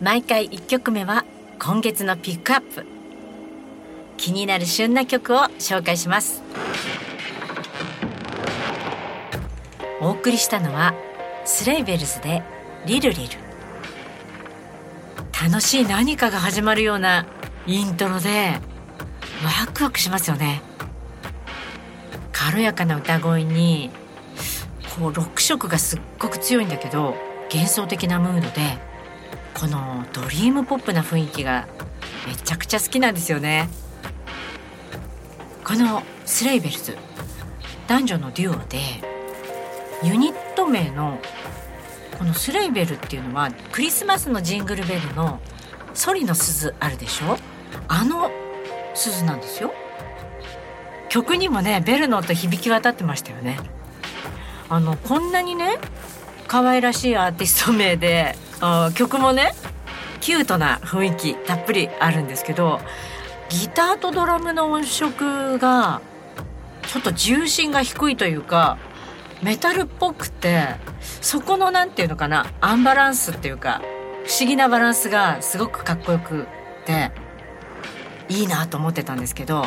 毎回1曲目は今月のピックアップ。気になる旬な曲を紹介します。お送りしたのはスレイベルズでリルリル。楽しい何かが始まるようなイントロでワクワクしますよね。軽やかな歌声にこうロック色がすっごく強いんだけど幻想的なムードでこのドリームポップな雰囲気がめちゃくちゃ好きなんですよね。このスレイベルズ男女のデュオでユニット名のこのスレイベルっていうのはクリスマスのジングルベルのソリの鈴あるでしょ？あの鈴なんですよ。曲にもねベルの音響き渡ってましたよね。あのこんなにね可愛らしいアーティスト名で曲もねキュートな雰囲気たっぷりあるんですけどギターとドラムの音色がちょっと重心が低いというかメタルっぽくてそこの何て言うのかなアンバランスっていうか不思議なバランスがすごくかっこよくていいなと思ってたんですけど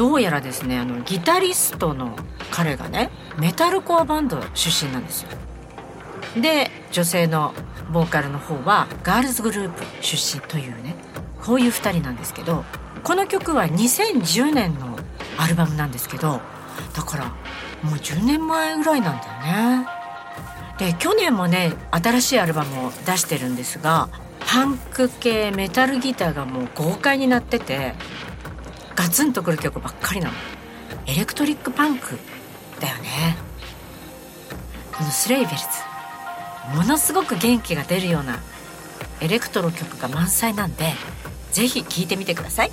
どうやらですねあのギタリストの彼がねメタルコアバンド出身なんですよ。で女性のボーカルの方はガールズグループ出身というねこういう2人なんですけどこの曲は2010年のアルバムなんですけどだからもう10年前ぐらいなんだよね。で去年もね新しいアルバムを出してるんですがパンク系メタルギターがもう豪快になっててガツンとくる曲ばっかりなの。エレクトリックパンクだよね。この Sleigh Bells ものすごく元気が出るようなエレクトロ曲が満載なんで是非聴いてみてください。